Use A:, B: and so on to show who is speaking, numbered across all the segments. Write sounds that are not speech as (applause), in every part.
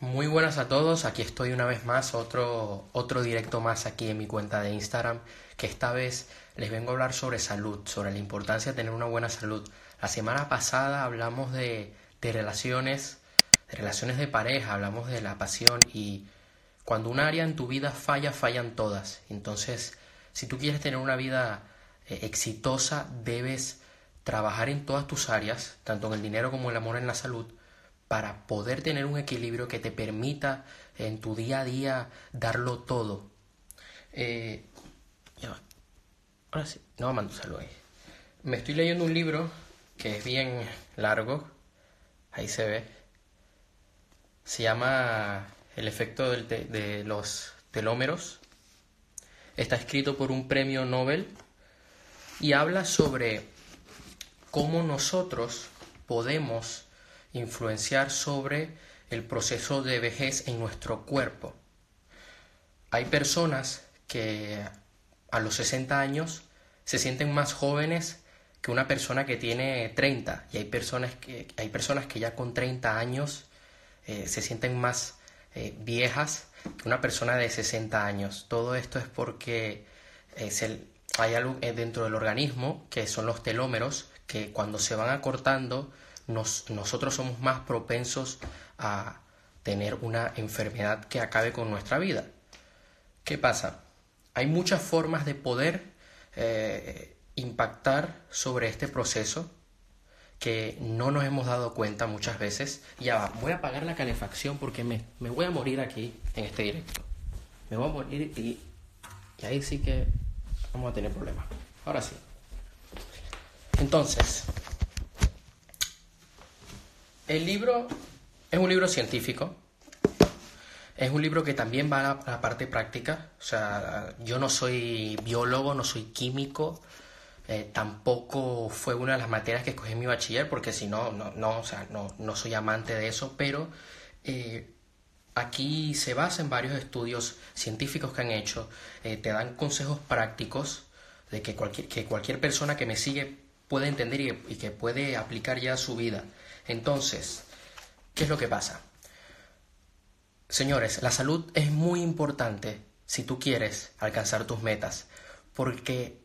A: Muy buenas a todos, aquí estoy una vez más, otro, otro directo más aquí en mi cuenta de Instagram, que esta vez les vengo a hablar sobre salud, sobre la importancia de tener una buena salud. La semana pasada hablamos de, de relaciones, de relaciones de pareja, hablamos de la pasión y cuando un área en tu vida falla, fallan todas. Entonces, si tú quieres tener una vida eh, exitosa, debes trabajar en todas tus áreas, tanto en el dinero como en el amor, en la salud, para poder tener un equilibrio que te permita en tu día a día darlo todo. Eh, Ahora sí, no mando salud ahí. Me estoy leyendo un libro que es bien largo, ahí se ve. Se llama El efecto de los telómeros. Está escrito por un premio Nobel y habla sobre cómo nosotros podemos influenciar sobre el proceso de vejez en nuestro cuerpo. Hay personas que a los 60 años se sienten más jóvenes que una persona que tiene 30 y hay personas que, hay personas que ya con 30 años eh, se sienten más eh, viejas que una persona de 60 años. Todo esto es porque eh, hay algo dentro del organismo que son los telómeros que cuando se van acortando nosotros somos más propensos a tener una enfermedad que acabe con nuestra vida. ¿Qué pasa? Hay muchas formas de poder eh, impactar sobre este proceso que no nos hemos dado cuenta muchas veces. Ya va, voy a apagar la calefacción porque me, me voy a morir aquí en este directo. Me voy a morir y, y ahí sí que vamos a tener problemas. Ahora sí. Entonces, el libro es un libro científico. Es un libro que también va a la, parte práctica. O sea, yo no soy biólogo, no soy químico. Eh, tampoco fue una de las materias que escogí en mi bachiller, porque si no, no, o sea, no, no soy amante de eso, pero eh, aquí se basa en varios estudios científicos que han hecho, eh, te dan consejos prácticos de que cualquier, que cualquier persona que me sigue puede entender y, y que puede aplicar ya a su vida. Entonces, ¿qué es lo que pasa? Señores, la salud es muy importante si tú quieres alcanzar tus metas, porque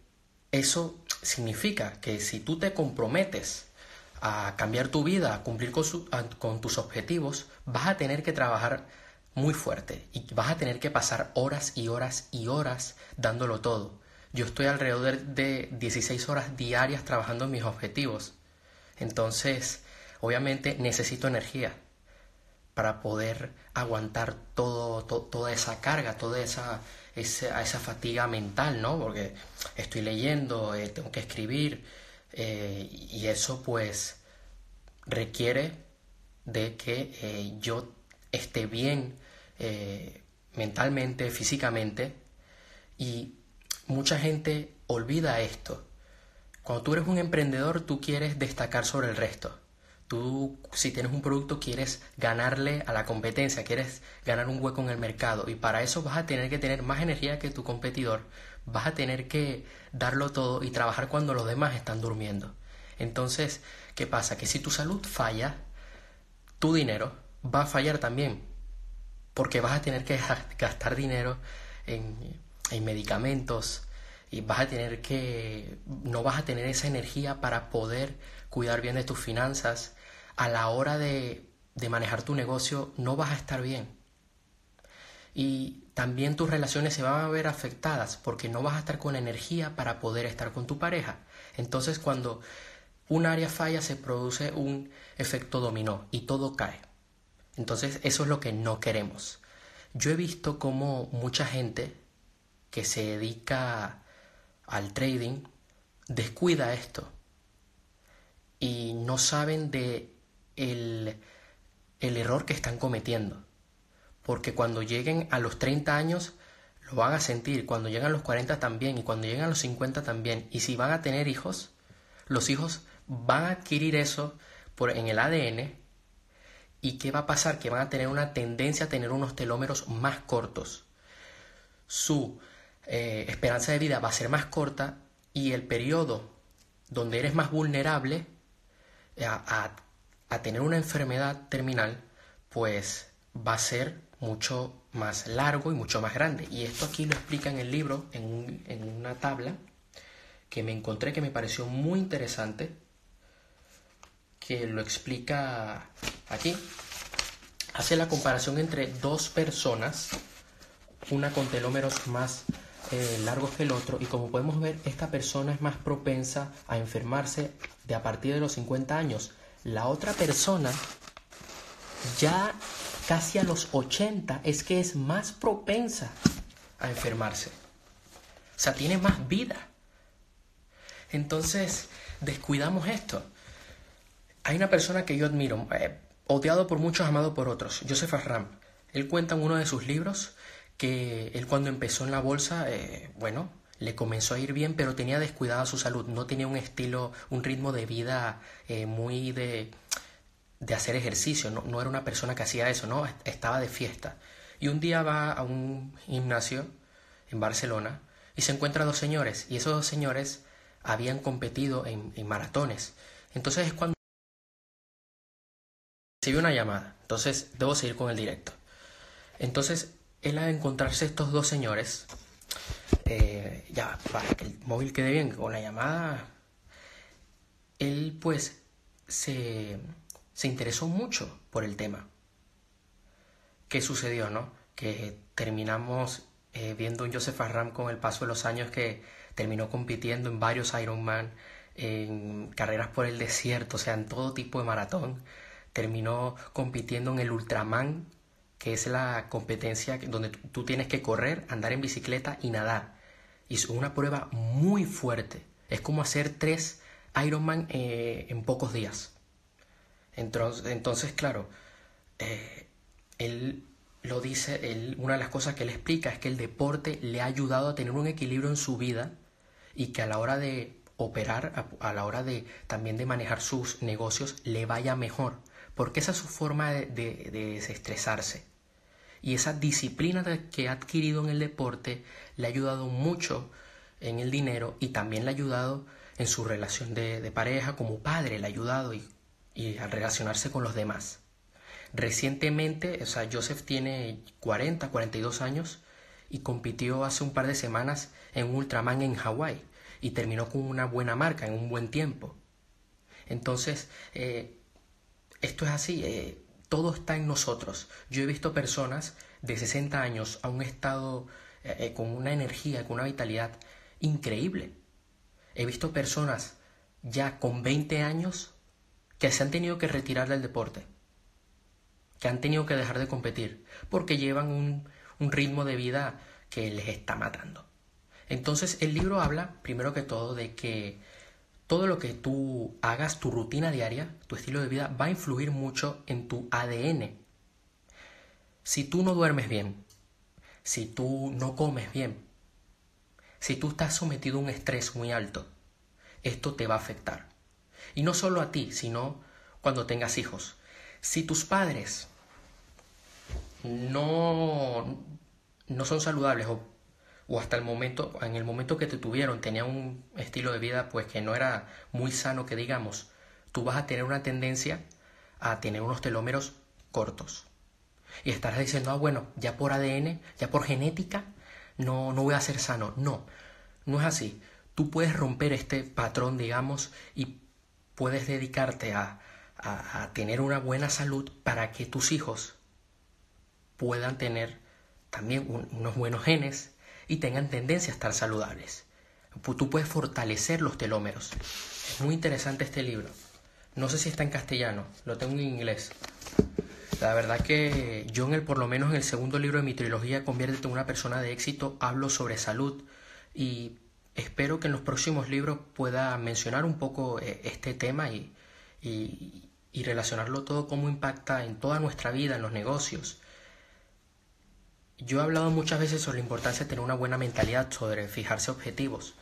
A: eso significa que si tú te comprometes a cambiar tu vida, a cumplir con, tus objetivos, vas a tener que trabajar muy fuerte y vas a tener que pasar horas y horas y horas dándolo todo. Yo estoy alrededor de 16 horas diarias trabajando en mis objetivos. Entonces, obviamente necesito energía para poder aguantar todo, toda esa carga, toda esa, esa, esa, fatiga mental, ¿no? Porque estoy leyendo, eh, tengo que escribir eh, y eso pues requiere de que eh, yo esté bien mentalmente, físicamente y mucha gente olvida esto. Cuando tú eres un emprendedor, tú quieres destacar sobre el resto. Tú, si tienes un producto, quieres ganarle a la competencia, quieres ganar un hueco en el mercado y para eso vas a tener que tener más energía que tu competidor, vas a tener que darlo todo y trabajar cuando los demás están durmiendo. Entonces, ¿qué pasa? Que si tu salud falla, tu dinero va a fallar también, porque vas a tener que gastar dinero en, en medicamentos, y vas a tener que, no vas a tener esa energía para poder cuidar bien de tus finanzas. A la hora de, de manejar tu negocio no vas a estar bien. Y también tus relaciones se van a ver afectadas porque no vas a estar con energía para poder estar con tu pareja. Entonces cuando un área falla se produce un efecto dominó y todo cae. Entonces eso es lo que no queremos. Yo he visto como mucha gente que se dedica al trading descuida esto y no saben de el, el error que están cometiendo. Porque cuando lleguen a los 30 años lo van a sentir, cuando llegan a los 40 también y cuando llegan a los 50 también. Y si van a tener hijos, los hijos van a adquirir eso por, en el ADN. ¿Y qué va a pasar? Que van a tener una tendencia a tener unos telómeros más cortos. Su eh, esperanza de vida va a ser más corta y el periodo donde eres más vulnerable a, tener una enfermedad terminal, pues va a ser mucho más largo y mucho más grande. Y esto aquí lo explica en el libro, en, en una tabla que me encontré que me pareció muy interesante, que lo explica aquí. Hace la comparación entre dos personas, una con telómeros más eh, largos que el otro, y como podemos ver, esta persona es más propensa a enfermarse de a partir de los 50 años. La otra persona ya casi a los 80 es que es más propensa a enfermarse. O sea, tiene más vida. Entonces, descuidamos esto. Hay una persona que yo admiro, eh, odiado por muchos, amado por otros, Joseph Arram. Él cuenta en uno de sus libros que él cuando empezó en la bolsa, eh, bueno, le comenzó a ir bien, pero tenía descuidada su salud, no tenía un estilo, un ritmo de vida eh, muy de, de hacer ejercicio, no, no, era una persona que hacía eso, no, estaba de fiesta. Y un día va a un gimnasio en Barcelona y se encuentra dos señores, y esos dos señores habían competido en, en maratones. Entonces es cuando recibió una llamada, entonces debo seguir con el directo. Entonces él al encontrarse estos dos señores, eh, ya para que el móvil quede bien con la llamada, él pues se se interesó mucho por el tema. ¿Qué sucedió, no? Que terminamos eh, viendo un Joseph Arram con el paso de los años que terminó compitiendo en varios Ironman, en carreras por el desierto, o sea, en todo tipo de maratón. Terminó compitiendo en el Ultraman, que es la competencia donde tú tienes que correr, andar en bicicleta y nadar. Y es una prueba muy fuerte. Es como hacer tres Ironman eh, en pocos días. Entonces, claro, eh, él lo dice, él, una de las cosas que él explica es que el deporte le ha ayudado a tener un equilibrio en su vida y que a la hora de operar, a, la hora de también de manejar sus negocios, le vaya mejor, porque esa es su forma de desestresarse. Y esa disciplina que ha adquirido en el deporte le ha ayudado mucho en el dinero y también le ha ayudado en su relación de, pareja como padre, le ha ayudado y y al relacionarse con los demás. Recientemente, o sea, Joseph tiene 40, 42 años y compitió hace un par de semanas en Ultraman en Hawái y terminó con una buena marca en un buen tiempo. Entonces, eh, esto es así, eh, todo está en nosotros. Yo he visto personas de 60 años a un estado eh, con una energía, con una vitalidad increíble. He visto personas ya con 20 años que se han tenido que retirar del deporte, que han tenido que dejar de competir, porque llevan un, un ritmo de vida que les está matando. Entonces el libro habla, primero que todo, de que todo lo que tú hagas, tu rutina diaria, tu estilo de vida, va a influir mucho en tu ADN. Si tú no duermes bien, si tú no comes bien, si tú estás sometido a un estrés muy alto, esto te va a afectar. Y no solo a ti, sino cuando tengas hijos. Si tus padres no, no son saludables o, o, hasta el momento, en el momento que te tuvieron, tenían un estilo de vida pues que no era muy sano que digamos, tú vas a tener una tendencia a tener unos telómeros cortos. Y estarás diciendo, ah, bueno, ya por ADN, ya por genética, no, no voy a ser sano. No, no es así. Tú puedes romper este patrón, digamos, y puedes dedicarte a, a, tener una buena salud para que tus hijos puedan tener también unos buenos genes y tengan tendencia a estar saludables. Tú puedes fortalecer los telómeros. Es muy interesante este libro. No sé si está en castellano, lo tengo en inglés. La verdad que yo en el, por lo menos en el segundo libro de mi trilogía, Conviértete en una persona de éxito, hablo sobre salud y espero que en los próximos libros pueda mencionar un poco eh, este tema y, y, y, relacionarlo todo, cómo impacta en toda nuestra vida, en los negocios. Yo he hablado muchas veces sobre la importancia de tener una buena mentalidad, sobre fijarse objetivos.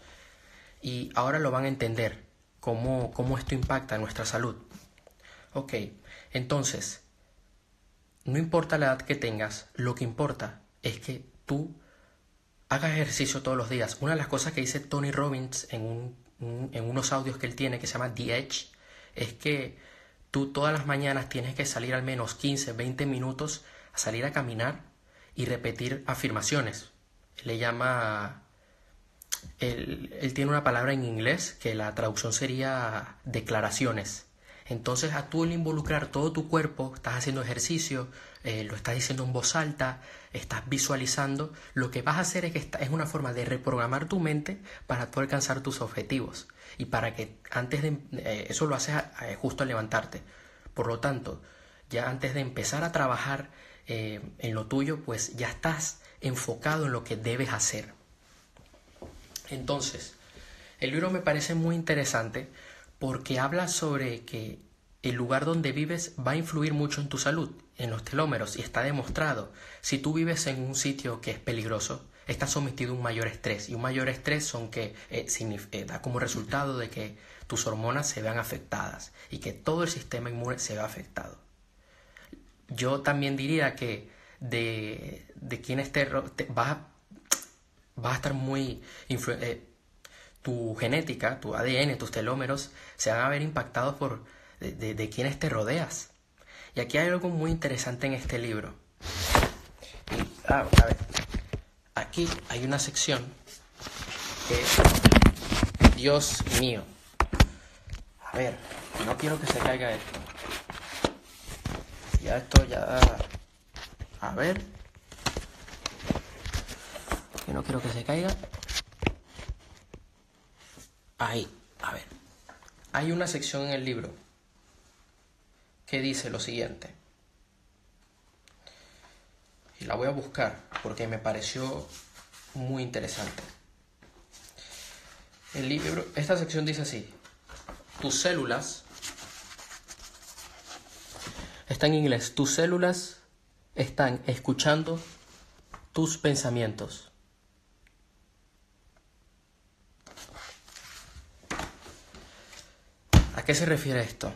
A: Y ahora lo van a entender, cómo, cómo esto impacta nuestra salud. Ok, entonces, no importa la edad que tengas, lo que importa es que tú haga ejercicio todos los días. Una de las cosas que dice Tony Robbins en, en unos audios que él tiene que se llama The Edge es que tú todas las mañanas tienes que salir al menos 15, 20 minutos a salir a caminar y repetir afirmaciones. Le llama... Él, él tiene una palabra en inglés que la traducción sería declaraciones. Entonces a tú el involucrar todo tu cuerpo, estás haciendo ejercicio, eh, lo estás diciendo en voz alta, estás visualizando, lo que vas a hacer es que es una forma de reprogramar tu mente para poder alcanzar tus objetivos y para que antes de eh, eso lo haces eh, justo al levantarte. Por lo tanto, ya antes de empezar a trabajar en lo tuyo, pues ya estás enfocado en lo que debes hacer. Entonces, el libro me parece muy interesante porque habla sobre que el lugar donde vives va a influir mucho en tu salud, en los telómeros, y está demostrado. Si tú vives en un sitio que es peligroso, estás sometido a un mayor estrés, y un mayor estrés son que eh, eh, da como resultado de que tus hormonas se vean afectadas y que todo el sistema inmune se vea afectado. Yo también diría que de, de quien esté, te, vas, a estar muy eh, tu genética, tu ADN, tus telómeros se van a ver impactados por de, de, quienes te rodeas. Y aquí hay algo muy interesante en este libro. Ah, a ver, aquí hay una sección que, Dios mío, a ver, no quiero que se caiga esto. Ya esto ya, a ver, que no quiero que se caiga. Ahí, a ver. Hay una sección en el libro que dice lo siguiente. Y la voy a buscar porque me pareció muy interesante. El libro, esta sección dice así: Tus células está en inglés. Tus células están escuchando tus pensamientos. ¿A qué se refiere esto?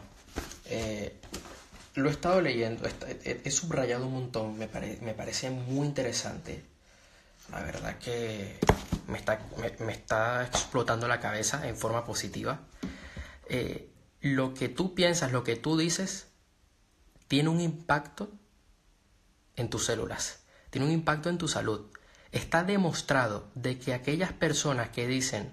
A: Eh, lo he estado leyendo, he, subrayado un montón, me, parece muy interesante. La verdad que me está, me, está explotando la cabeza en forma positiva. Eh, lo que tú piensas, lo que tú dices, tiene un impacto en tus células, tiene un impacto en tu salud. Está demostrado de que aquellas personas que dicen,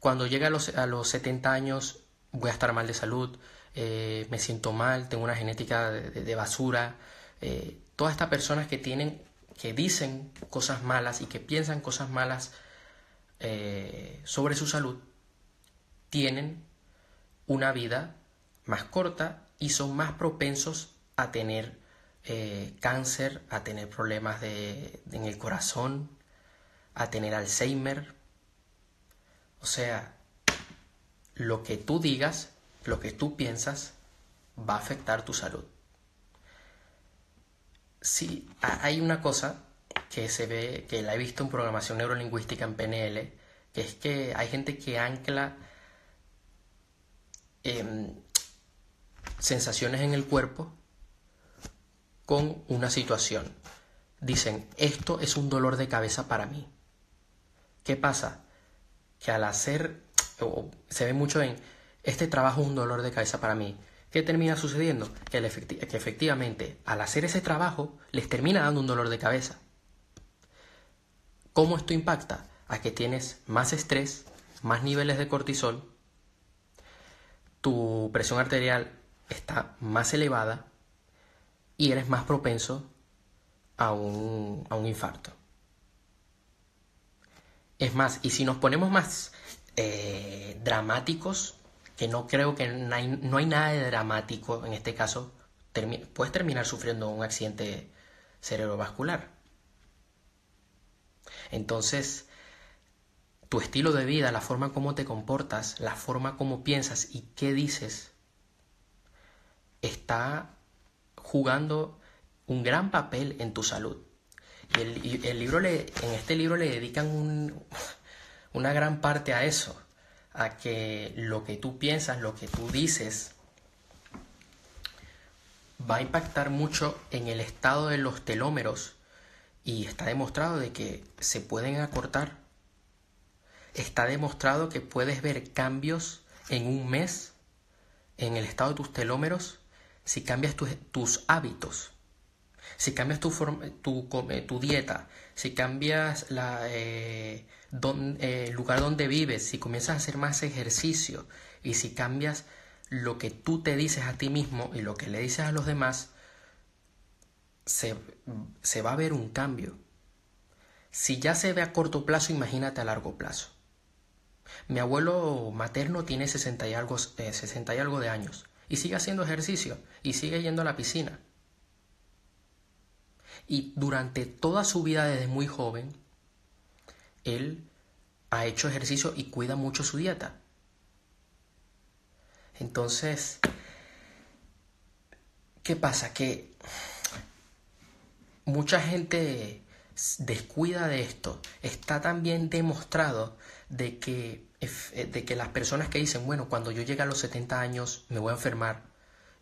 A: cuando llega a los, a los 70 años voy a estar mal de salud, eh, me siento mal, tengo una genética de, basura. Eh, todas estas personas que tienen, que dicen cosas malas y que piensan cosas malas eh, sobre su salud, tienen una vida más corta y son más propensos a tener cáncer, a tener problemas de, en el corazón, a tener Alzheimer. O sea, lo que tú digas, lo que tú piensas, va a afectar tu salud. Sí, hay una cosa que se ve, que la he visto en programación neurolingüística en PNL, que es que hay gente que ancla em, sensaciones en el cuerpo con una situación. Dicen, esto es un dolor de cabeza para mí. ¿Qué pasa? Que al hacer se ve mucho en este trabajo es un dolor de cabeza para mí. ¿Qué termina sucediendo? Que, que efectivamente al hacer ese trabajo les termina dando un dolor de cabeza. ¿Cómo esto impacta? A que tienes más estrés, más niveles de cortisol, tu presión arterial está más elevada y eres más propenso a un, a un infarto. Es más, y si nos ponemos más eh, dramáticos, que no creo que no hay, no hay, nada de dramático en este caso, puedes terminar sufriendo un accidente cerebrovascular. Entonces, tu estilo de vida, la forma como te comportas, la forma como piensas y qué dices, está jugando un gran papel en tu salud. Y el, libro le, en este libro le dedican un, una gran parte a eso, a que lo que tú piensas, lo que tú dices, va a impactar mucho en el estado de los telómeros y está demostrado de que se pueden acortar. Está demostrado que puedes ver cambios en un mes en el estado de tus telómeros si cambias tus hábitos. si cambias tu, tu, tu dieta, si cambias la, eh, eh, el lugar donde vives, si comienzas a hacer más ejercicio y si cambias lo que tú te dices a ti mismo y lo que le dices a los demás, se, se va a ver un cambio. Si ya se ve a corto plazo, imagínate a largo plazo. Mi abuelo materno tiene 60 y algo, 60 eh, y algo de años y sigue haciendo ejercicio y sigue yendo a la piscina. Y durante toda su vida desde muy joven, él ha hecho ejercicio y cuida mucho su dieta. Entonces, ¿qué pasa? Que mucha gente descuida de esto. Está también demostrado de que, de que las personas que dicen, bueno, cuando yo llegue a los 70 años me voy a enfermar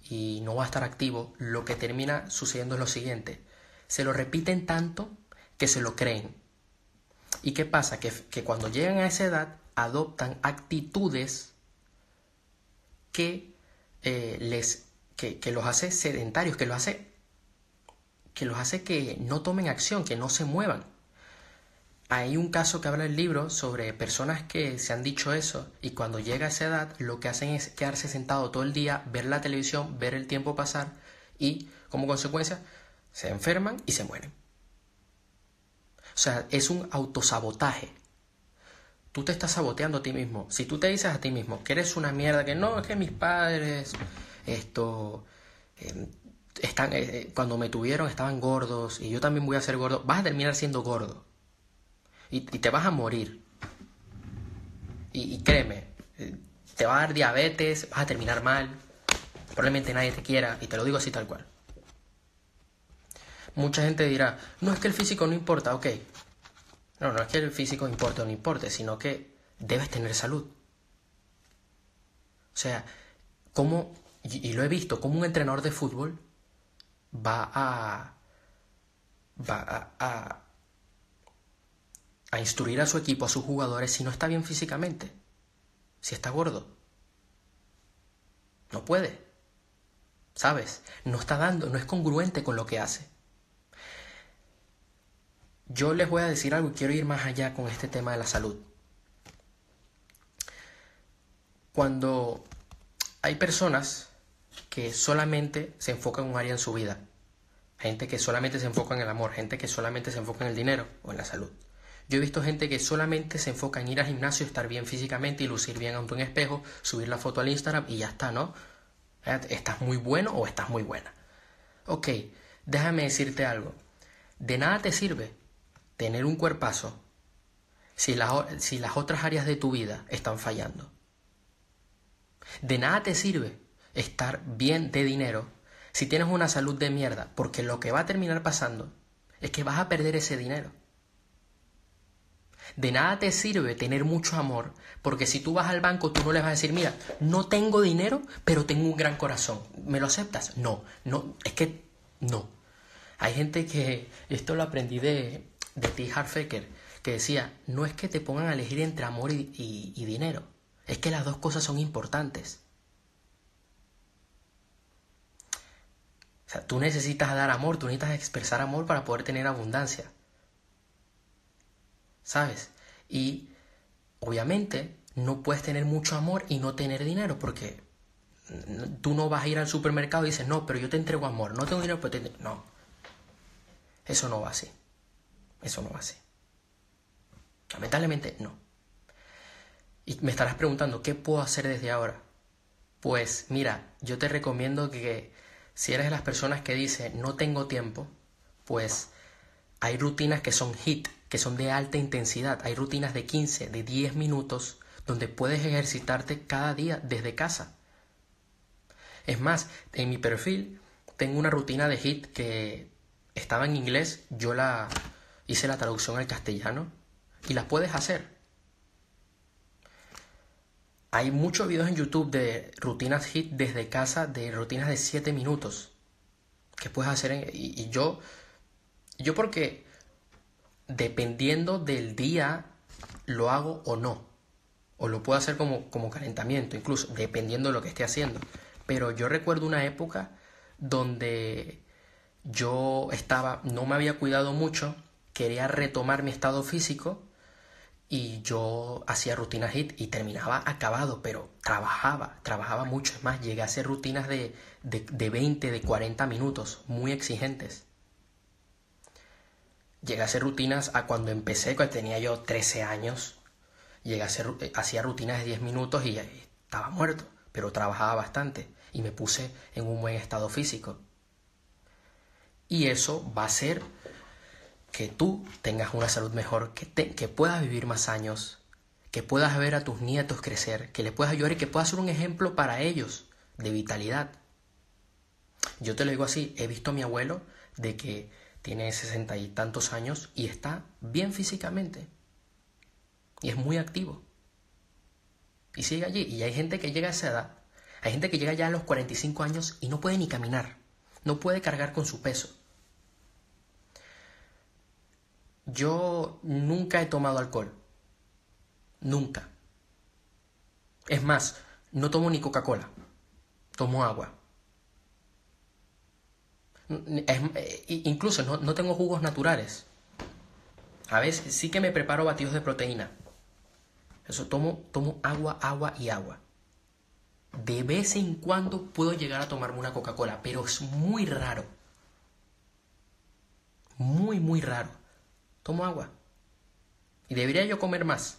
A: y no voy a estar activo, lo que termina sucediendo es lo siguiente se lo repiten tanto que se lo creen. ¿Y qué pasa? Que, cuando llegan a esa edad adoptan actitudes que eh, les que, que, los hace sedentarios, que los hace que los hace que no tomen acción, que no se muevan. Hay un caso que habla el libro sobre personas que se han dicho eso y cuando llega a esa edad lo que hacen es quedarse sentado todo el día, ver la televisión, ver el tiempo pasar y como consecuencia se enferman y se mueren. O sea, es un autosabotaje. Tú te estás saboteando a ti mismo. Si tú te dices a ti mismo que eres una mierda, que no, es que mis padres, esto, em, están, eh, eh, cuando me tuvieron estaban gordos y yo también voy a ser gordo, vas a terminar siendo gordo. Y, te vas a morir. Y, créeme, eh, te va a dar diabetes, vas a terminar mal, probablemente nadie te quiera, y te lo digo así tal cual. Mucha gente dirá, no es que el físico no importa, ok. No, no es que el físico importe o no importe, sino que debes tener salud. O sea, como, y, lo he visto, como un entrenador de fútbol va a, va a, a instruir a su equipo, a sus jugadores, si no está bien físicamente, si está gordo. No puede. ¿Sabes? No está dando, no es congruente con lo que hace. Yo les voy a decir algo y quiero ir más allá con este tema de la salud. Cuando hay personas que solamente se enfocan en un área en su vida, gente que solamente se enfoca en el amor, gente que solamente se enfoca en el dinero o en la salud. Yo he visto gente que solamente se enfoca en ir al gimnasio, estar bien físicamente y lucir bien ante un espejo, subir la foto al Instagram y ya está, ¿no? ¿Estás muy bueno o estás muy buena? Ok, déjame decirte algo. De nada te sirve tener un cuerpazo si, si las otras áreas de tu vida están fallando. De nada te sirve estar bien de dinero si tienes una salud de mierda, porque lo que va a terminar pasando es que vas a perder ese dinero. De nada te sirve tener mucho amor, porque si tú vas al banco, tú no les vas a decir, mira, no tengo dinero, pero tengo un gran corazón. ¿Me lo aceptas? No, no, es que no. Hay gente que, esto lo aprendí de, de T. Harfaker, que decía, no es que te pongan a elegir entre amor y, dinero, es que las dos cosas son importantes. O sea, tú necesitas dar amor, tú necesitas expresar amor para poder tener abundancia. ¿Sabes? Y obviamente no puedes tener mucho amor y no tener dinero porque tú no vas a ir al supermercado y dices, no, pero yo te entrego amor, no tengo dinero, pero te... No, eso no va así. Eso no va así. Lamentablemente no. Y me estarás preguntando, ¿qué puedo hacer desde ahora? Pues mira, yo te recomiendo que si eres de las personas que dice no tengo tiempo, pues hay rutinas que son HIT, que son de alta intensidad. Hay rutinas de 15, de 10 minutos, donde puedes ejercitarte cada día desde casa. Es más, en mi perfil tengo una rutina de HIT que estaba en inglés, yo la, hice la traducción al castellano y las puedes hacer. Hay muchos videos en YouTube de rutinas HIT desde casa, de rutinas de 7 minutos que puedes hacer. y, yo, yo porque dependiendo del día lo hago o no. O lo puedo hacer como, como calentamiento, incluso dependiendo de lo que esté haciendo. Pero yo recuerdo una época donde yo estaba, no me había cuidado mucho, quería retomar mi estado físico y yo hacía rutinas HIT y terminaba acabado, pero trabajaba, trabajaba mucho. Es más, llegué a hacer rutinas de, de, de 20, de 40 minutos, muy exigentes. Llegué a hacer rutinas a cuando empecé, cuando tenía yo 13 años. Llegué a hacer, eh, hacía rutinas de 10 minutos y estaba muerto, pero trabajaba bastante y me puse en un buen estado físico. Y eso va a hacer que tú tengas una salud mejor, que, que puedas vivir más años, que puedas ver a tus nietos crecer, que les puedas ayudar y que puedas ser un ejemplo para ellos de vitalidad. Yo te lo digo así, he visto a mi abuelo de que tiene sesenta y tantos años y está bien físicamente. Y es muy activo. Y sigue allí. Y hay gente que llega a esa edad. Hay gente que llega ya a los 45 años y no puede ni caminar. No puede cargar con su peso. Yo nunca he tomado alcohol. Nunca. Es más, no tomo ni Coca-Cola. Tomo agua. Eh, incluso no, no tengo jugos naturales. A veces sí que me preparo batidos de proteína. Eso tomo, tomo agua, agua y agua. De vez en cuando puedo llegar a tomarme una Coca-Cola, pero es muy raro. Muy, muy raro. Tomo agua. Y debería yo comer más.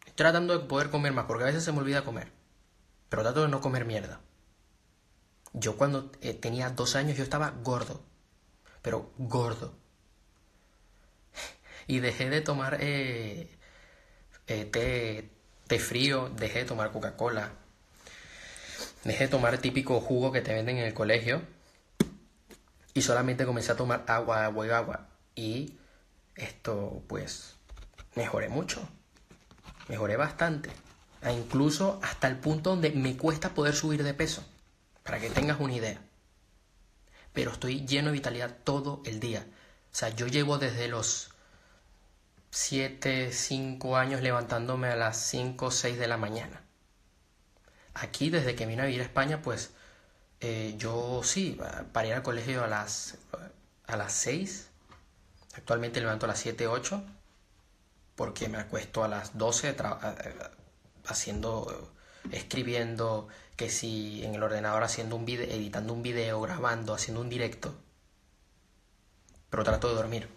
A: Estoy tratando de poder comer más, porque a veces se me olvida comer. Pero trato de no comer mierda. Yo cuando eh, tenía dos años yo estaba gordo, pero gordo. (laughs) Y dejé de tomar eh, eh, té, té frío, dejé de tomar Coca-Cola, dejé de tomar típico jugo que te venden en el colegio y solamente comencé a tomar agua, agua y agua. Y esto pues mejoré mucho, mejoré bastante, e incluso hasta el punto donde me cuesta poder subir de peso para que tengas una idea. Pero estoy lleno de vitalidad todo el día. O sea, yo llevo desde los 7, 5 años levantándome a las 5 o 6 de la mañana. Aquí, desde que vine a vivir a España, pues eh, yo sí, para ir al colegio a las, a las 6. Actualmente levanto a las 7, 8. Porque me acuesto a las 12 haciendo, escribiendo, que si en el ordenador haciendo un video, editando un video, grabando, haciendo un directo, pero trato de dormir.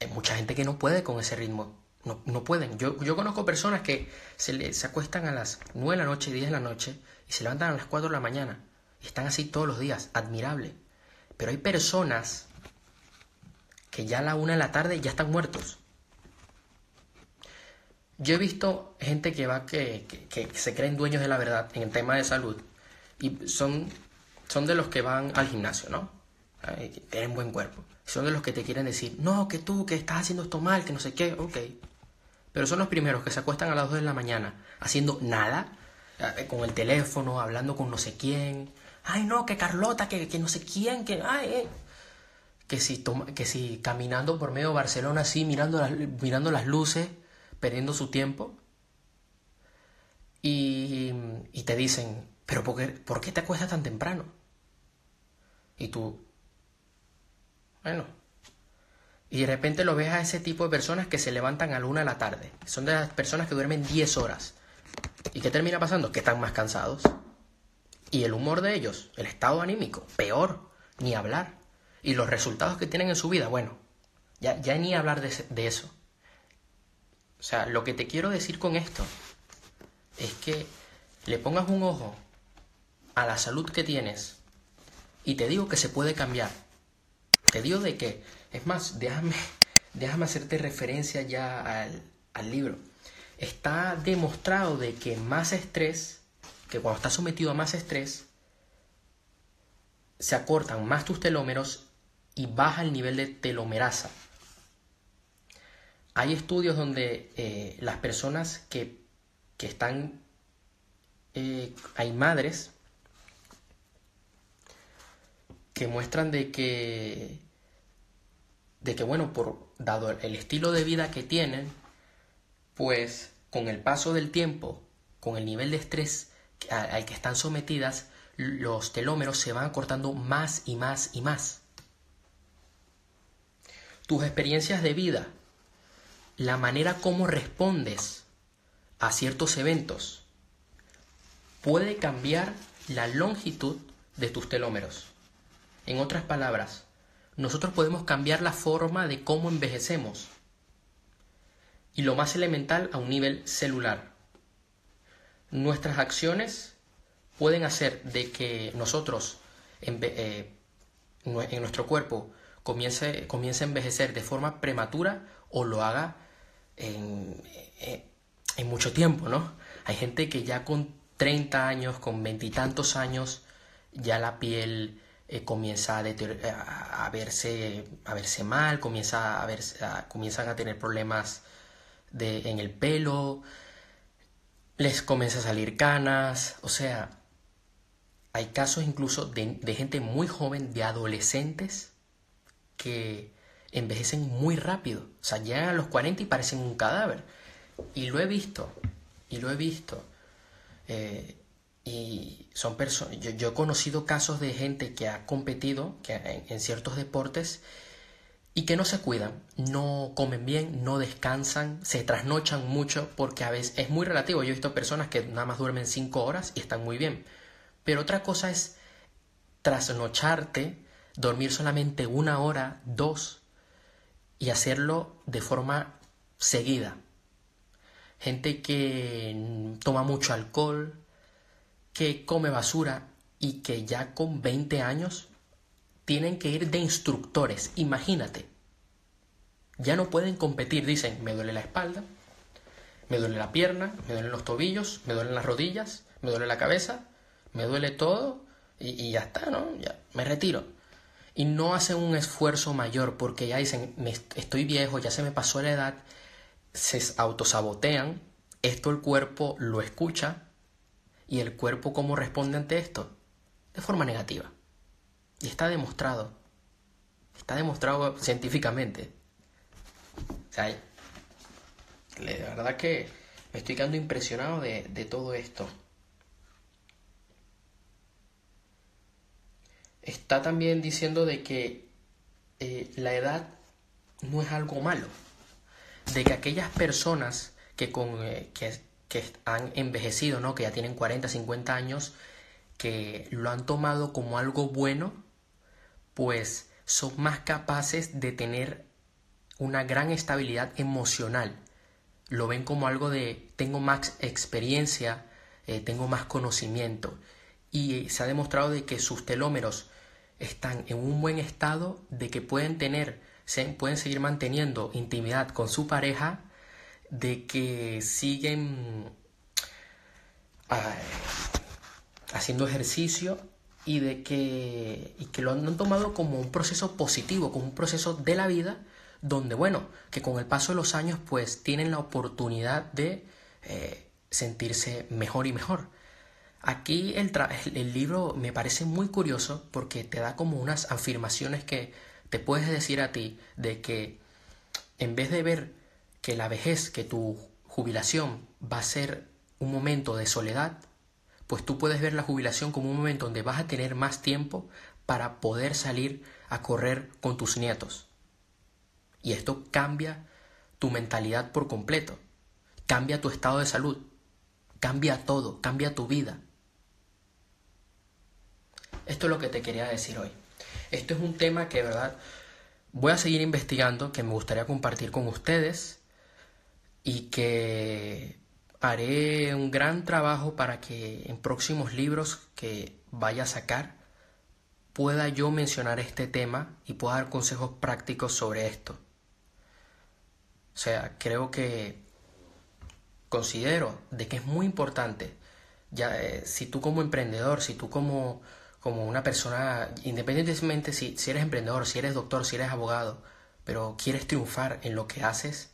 A: Hay mucha gente que no puede con ese ritmo, no, no pueden. Yo, yo, conozco personas que se, se acuestan a las 9 de la noche, 10 de la noche y se levantan a las 4 de la mañana y están así todos los días, admirable. Pero hay personas que ya a la 1 de la tarde ya están muertos. Yo he visto gente que va que, que, se creen dueños de la verdad en el tema de salud y son, son de los que van al gimnasio, ¿no? tienen buen cuerpo. Son de los que te quieren decir, no, que tú, que estás haciendo esto mal, que no sé qué, ok. Pero son los primeros que se acuestan a las 2 de la mañana haciendo nada, eh, con el teléfono, hablando con no sé quién. Ay, no, que Carlota, que, que no sé quién, que... Ay, eh. Que si, toma, que si caminando por medio Barcelona así, mirando las, mirando las luces perdiendo su tiempo y, te dicen, pero por qué, por qué te acuestas tan temprano? Y tú, bueno, y de repente lo ves a ese tipo de personas que se levantan a la una de la tarde. Son de las personas que duermen 10 horas. ¿Y qué termina pasando? Que están más cansados. Y el humor de ellos, el estado anímico, peor, ni hablar. Y los resultados que tienen en su vida, bueno, ya, ya ni hablar de eso. O sea, lo que te quiero decir con esto es que le pongas un ojo a la salud que tienes y te digo que se puede cambiar. Te digo de que, es más, déjame, (laughs) déjame hacerte referencia ya al, al libro. Está demostrado de que más estrés, que cuando estás sometido a más estrés, se acortan más tus telómeros y baja el nivel de telomerasa. Hay estudios donde eh, las personas que, que están, eh, hay madres que muestran de que, de que, bueno, por dado el estilo de vida que tienen, pues con el paso del tiempo, con el nivel de estrés al que están sometidas, los telómeros se van acortando más y más y más. Tus experiencias de vida, la manera como respondes a ciertos eventos, puede cambiar la longitud de tus telómeros. En otras palabras, nosotros podemos cambiar la forma de cómo envejecemos. Y lo más elemental a un nivel celular. Nuestras acciones pueden hacer de que nosotros en, eh, en nuestro cuerpo comience, comience, a envejecer de forma prematura o lo haga en, eh, en mucho tiempo, ¿no? Hay gente que ya con 30 años, con veintitantos años, ya la piel eh, comienza a, a, verse, a verse mal, comienza a verse, comienzan a tener problemas en el pelo, les comienza a salir canas, o sea, hay casos incluso de gente muy joven, de adolescentes, que envejecen muy rápido, o sea, llegan a los 40 y parecen un cadáver. Y lo he visto, y lo he visto. Eh, y son personas, yo, he conocido casos de gente que ha competido que en, ciertos deportes y que no se cuidan, no comen bien, no descansan, se trasnochan mucho porque a veces es muy relativo. Yo he visto personas que nada más duermen 5 horas y están muy bien. Pero otra cosa es trasnocharte, dormir solamente una hora, dos, y hacerlo de forma seguida. Gente que toma mucho alcohol, que come basura y que ya con 20 años tienen que ir de instructores. Imagínate. Ya no pueden competir. Dicen, me duele la espalda, me duele la pierna, me duelen los tobillos, me duelen las rodillas, me duele la cabeza, me duele todo y, ya está, ¿no? Ya me retiro. Y no hacen un esfuerzo mayor porque ya dicen, me, estoy viejo, ya se me pasó la edad, se autosabotean, esto el cuerpo lo escucha ¿Y el cuerpo cómo responde ante esto? De forma negativa. Y está demostrado. Está demostrado científicamente. O sea, de verdad que me estoy quedando impresionado de, todo esto. Está también diciendo de que eh, la edad no es algo malo. De que aquellas personas que, con, eh, que que han envejecido, ¿no? que ya tienen 40, 50 años, que lo han tomado como algo bueno, pues son más capaces de tener una gran estabilidad emocional. Lo ven como algo de tengo más experiencia, eh, tengo más conocimiento. Y se ha demostrado de que sus telómeros están en un buen estado, de que pueden tener, se, pueden seguir manteniendo intimidad con su pareja de que siguen ah, haciendo ejercicio y de que, y que lo han tomado como un proceso positivo, como un proceso de la vida, donde, bueno, que con el paso de los años pues tienen la oportunidad de eh, sentirse mejor y mejor. Aquí el, libro me parece muy curioso porque te da como unas afirmaciones que te puedes decir a ti de que en vez de ver que la vejez, que tu jubilación va a ser un momento de soledad, pues tú puedes ver la jubilación como un momento donde vas a tener más tiempo para poder salir a correr con tus nietos. Y esto cambia tu mentalidad por completo, cambia tu estado de salud, cambia todo, cambia tu vida. Esto es lo que te quería decir hoy. Esto es un tema que, verdad, voy a seguir investigando, que me gustaría compartir con ustedes y que haré un gran trabajo para que en próximos libros que vaya a sacar pueda yo mencionar este tema y pueda dar consejos prácticos sobre esto. O sea, creo que considero de que es muy importante, ya eh, si tú como emprendedor, si tú como, como una persona, independientemente si, si eres emprendedor, si eres doctor, si eres abogado, pero quieres triunfar en lo que haces,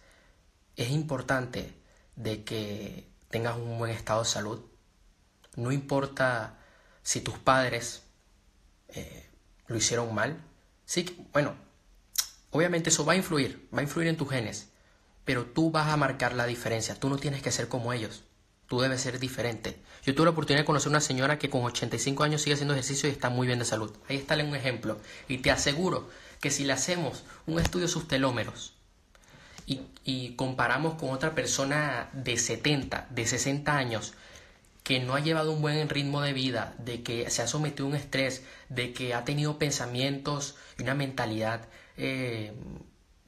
A: es importante de que tengas un buen estado de salud. No importa si tus padres eh, lo hicieron mal. Sí, bueno, obviamente eso va a influir, va a influir en tus genes, pero tú vas a marcar la diferencia. Tú no tienes que ser como ellos. Tú debes ser diferente. Yo tuve la oportunidad de conocer una señora que con 85 años sigue haciendo ejercicio y está muy bien de salud. Ahí está un ejemplo. Y te aseguro que si le hacemos un estudio de sus telómeros y, y comparamos con otra persona de 70, de 60 años, que no ha llevado un buen ritmo de vida, de que se ha sometido a un estrés, de que ha tenido pensamientos y una mentalidad eh,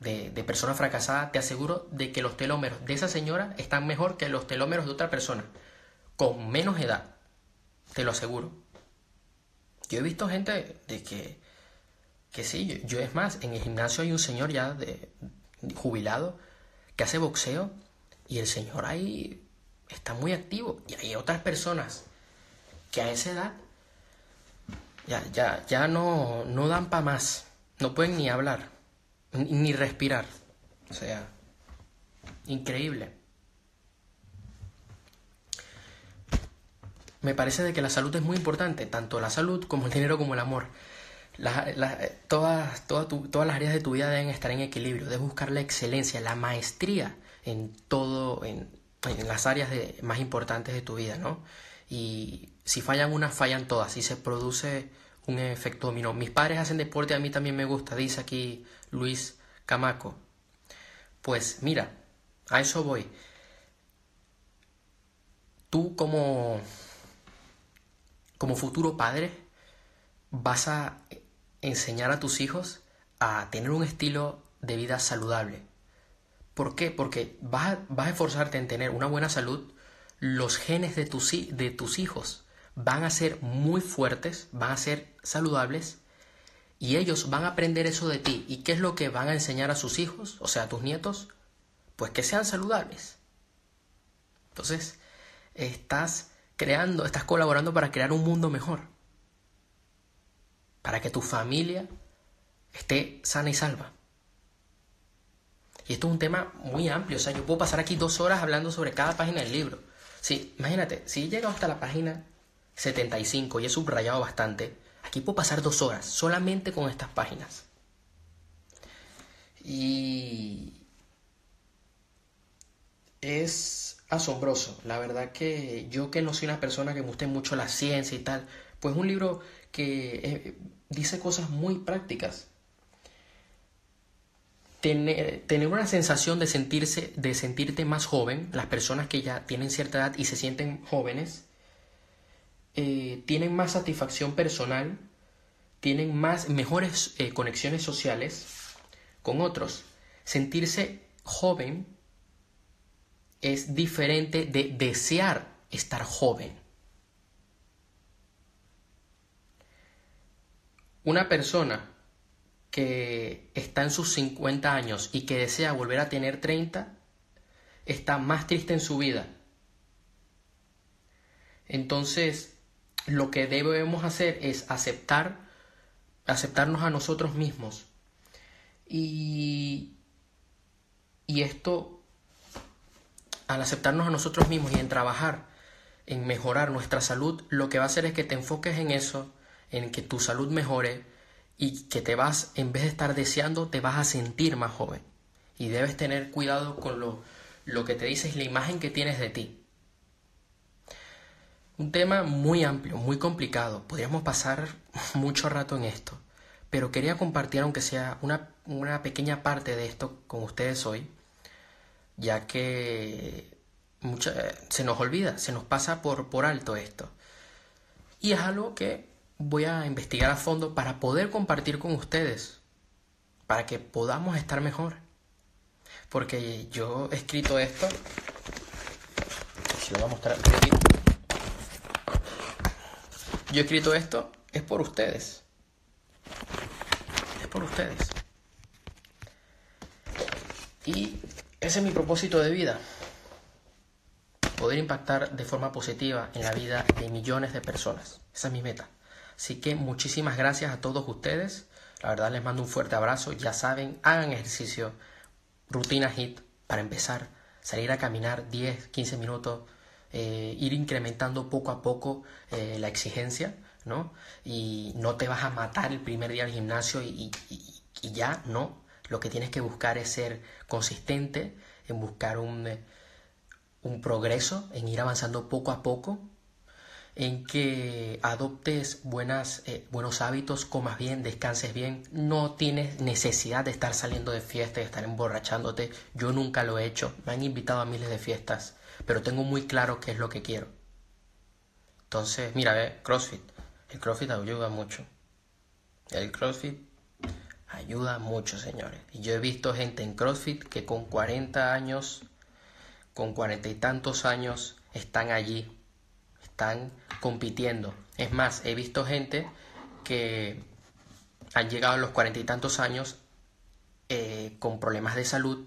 A: de, de, persona fracasada, te aseguro de que los telómeros de esa señora están mejor que los telómeros de otra persona, con menos edad, te lo aseguro. Yo he visto gente de que, que sí, yo, es más, en el gimnasio hay un señor ya de, jubilado que hace boxeo y el señor ahí está muy activo. Y hay otras personas que a esa edad ya, ya, ya no, no dan para más. No pueden ni hablar, ni, respirar. O sea, increíble. Me parece de que la salud es muy importante, tanto la salud como el dinero como el amor. todas, todas las áreas de tu vida deben estar en equilibrio, debes buscar la excelencia, la maestría en todo, en, las áreas más importantes de tu vida, ¿no? Y si fallan unas, fallan todas y se produce un efecto dominó. Mis padres hacen deporte, a mí también me gusta, dice aquí Luis Camaco. Pues mira, a eso voy. Tú como, como futuro padre vas a enseñar a tus hijos a tener un estilo de vida saludable, ¿Por qué? Porque vas a, esforzarte en tener una buena salud, los genes de tus, de tus hijos van a ser muy fuertes, van a ser saludables y ellos van a aprender eso de ti. ¿Y qué es lo que van a enseñar a sus hijos, o sea, a tus nietos? Pues que sean saludables. Entonces, estás creando, estás colaborando para crear un mundo mejor. Para que tu familia esté sana y salva. Y esto es un tema muy amplio, o sea, yo puedo pasar aquí dos horas hablando sobre cada página del libro. Sí, imagínate, si he llegado hasta la página 75 y he subrayado bastante, aquí puedo pasar dos horas solamente con estas páginas. Y es asombroso, la verdad que yo que no soy una persona que me guste mucho la ciencia y tal, pues un libro que eh, dice cosas muy prácticas tener, tener una sensación de sentirse, de sentirte más joven, las personas que ya tienen cierta edad y se sienten jóvenes, eh, tienen más satisfacción personal, tienen más, mejores eh, conexiones sociales con otros. Sentirse joven es diferente de desear estar joven. Una persona que está en sus 50 años y que desea volver a tener 30, está más triste en su vida. Entonces, lo que debemos hacer es aceptar, aceptarnos a nosotros mismos. Y, y esto, al aceptarnos a nosotros mismos y en trabajar, en mejorar nuestra salud, lo que va a hacer es que te enfoques en eso, en que tu salud mejore, y que te vas, en vez de estar deseando, te vas a sentir más joven. Y debes tener cuidado con lo, lo que te dices, la imagen que tienes de ti. Un tema muy amplio, muy complicado. Podríamos pasar (laughs) mucho rato en esto. Pero quería compartir, aunque sea una, pequeña parte de esto con ustedes hoy, ya que se nos olvida, se nos pasa por, alto esto. Y es algo que voy a investigar a fondo para poder compartir con ustedes, para que podamos estar mejor. Porque yo he escrito esto, si lo voy a mostrar Yo he escrito esto, es por ustedes. Es por ustedes. Y ese es mi propósito de vida. Poder impactar de forma positiva en la vida de millones de personas. Esa es mi meta. Así que muchísimas gracias a todos ustedes. La verdad les mando un fuerte abrazo. Ya saben, hagan ejercicio, rutina HIT para empezar, salir a caminar 10, 15 minutos, eh, ir incrementando poco a poco eh, la exigencia, ¿no? Y no te vas a matar el primer día al gimnasio y, y ya, no. Lo que tienes que buscar es ser consistente, en buscar un, un progreso, en ir avanzando poco a poco, en que adoptes buenas, eh, buenos hábitos, comas bien, descanses bien, no tienes necesidad de estar saliendo de fiesta, de estar emborrachándote. Yo nunca lo he hecho, me han invitado a miles de fiestas, pero tengo muy claro qué es lo que quiero. Entonces, mira, ve, CrossFit. El CrossFit ayuda mucho. El CrossFit ayuda mucho, señores. Y yo he visto gente en CrossFit que con 40 años, con cuarenta y tantos años, están allí, están compitiendo. Es más, he visto gente que han llegado a los cuarenta y tantos años eh, con problemas de salud,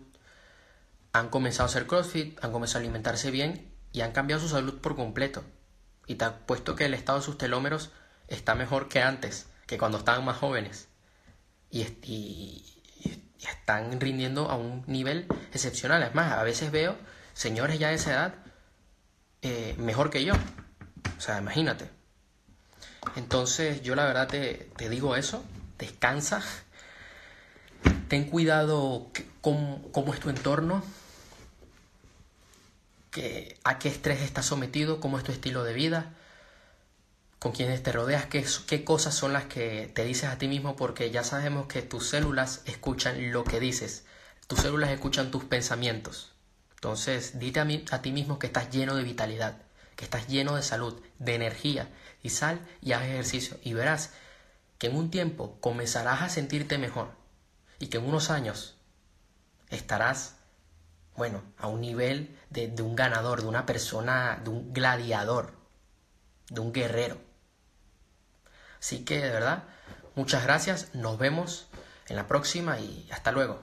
A: han comenzado a hacer CrossFit, han comenzado a alimentarse bien y han cambiado su salud por completo. Y te puesto que el estado de sus telómeros está mejor que antes, que cuando estaban más jóvenes. Y, están rindiendo a un nivel excepcional. Es más, a veces veo señores ya de esa edad eh, mejor que yo. O sea, imagínate. Entonces yo la verdad te, te digo eso, descansa, ten cuidado con cómo es tu entorno, a qué estrés estás sometido, cómo es tu estilo de vida, con quienes te rodeas, qué, qué cosas son las que te dices a ti mismo, porque ya sabemos que tus células escuchan lo que dices, tus células escuchan tus pensamientos. Entonces, dite a, a ti mismo que estás lleno de vitalidad, que estás lleno de salud, de energía, y sal y haz ejercicio, y verás que en un tiempo comenzarás a sentirte mejor, y que en unos años estarás bueno, a un nivel de, un ganador, de una persona, de un gladiador, de un guerrero. Así que, de verdad, muchas gracias, nos vemos en la próxima y hasta luego.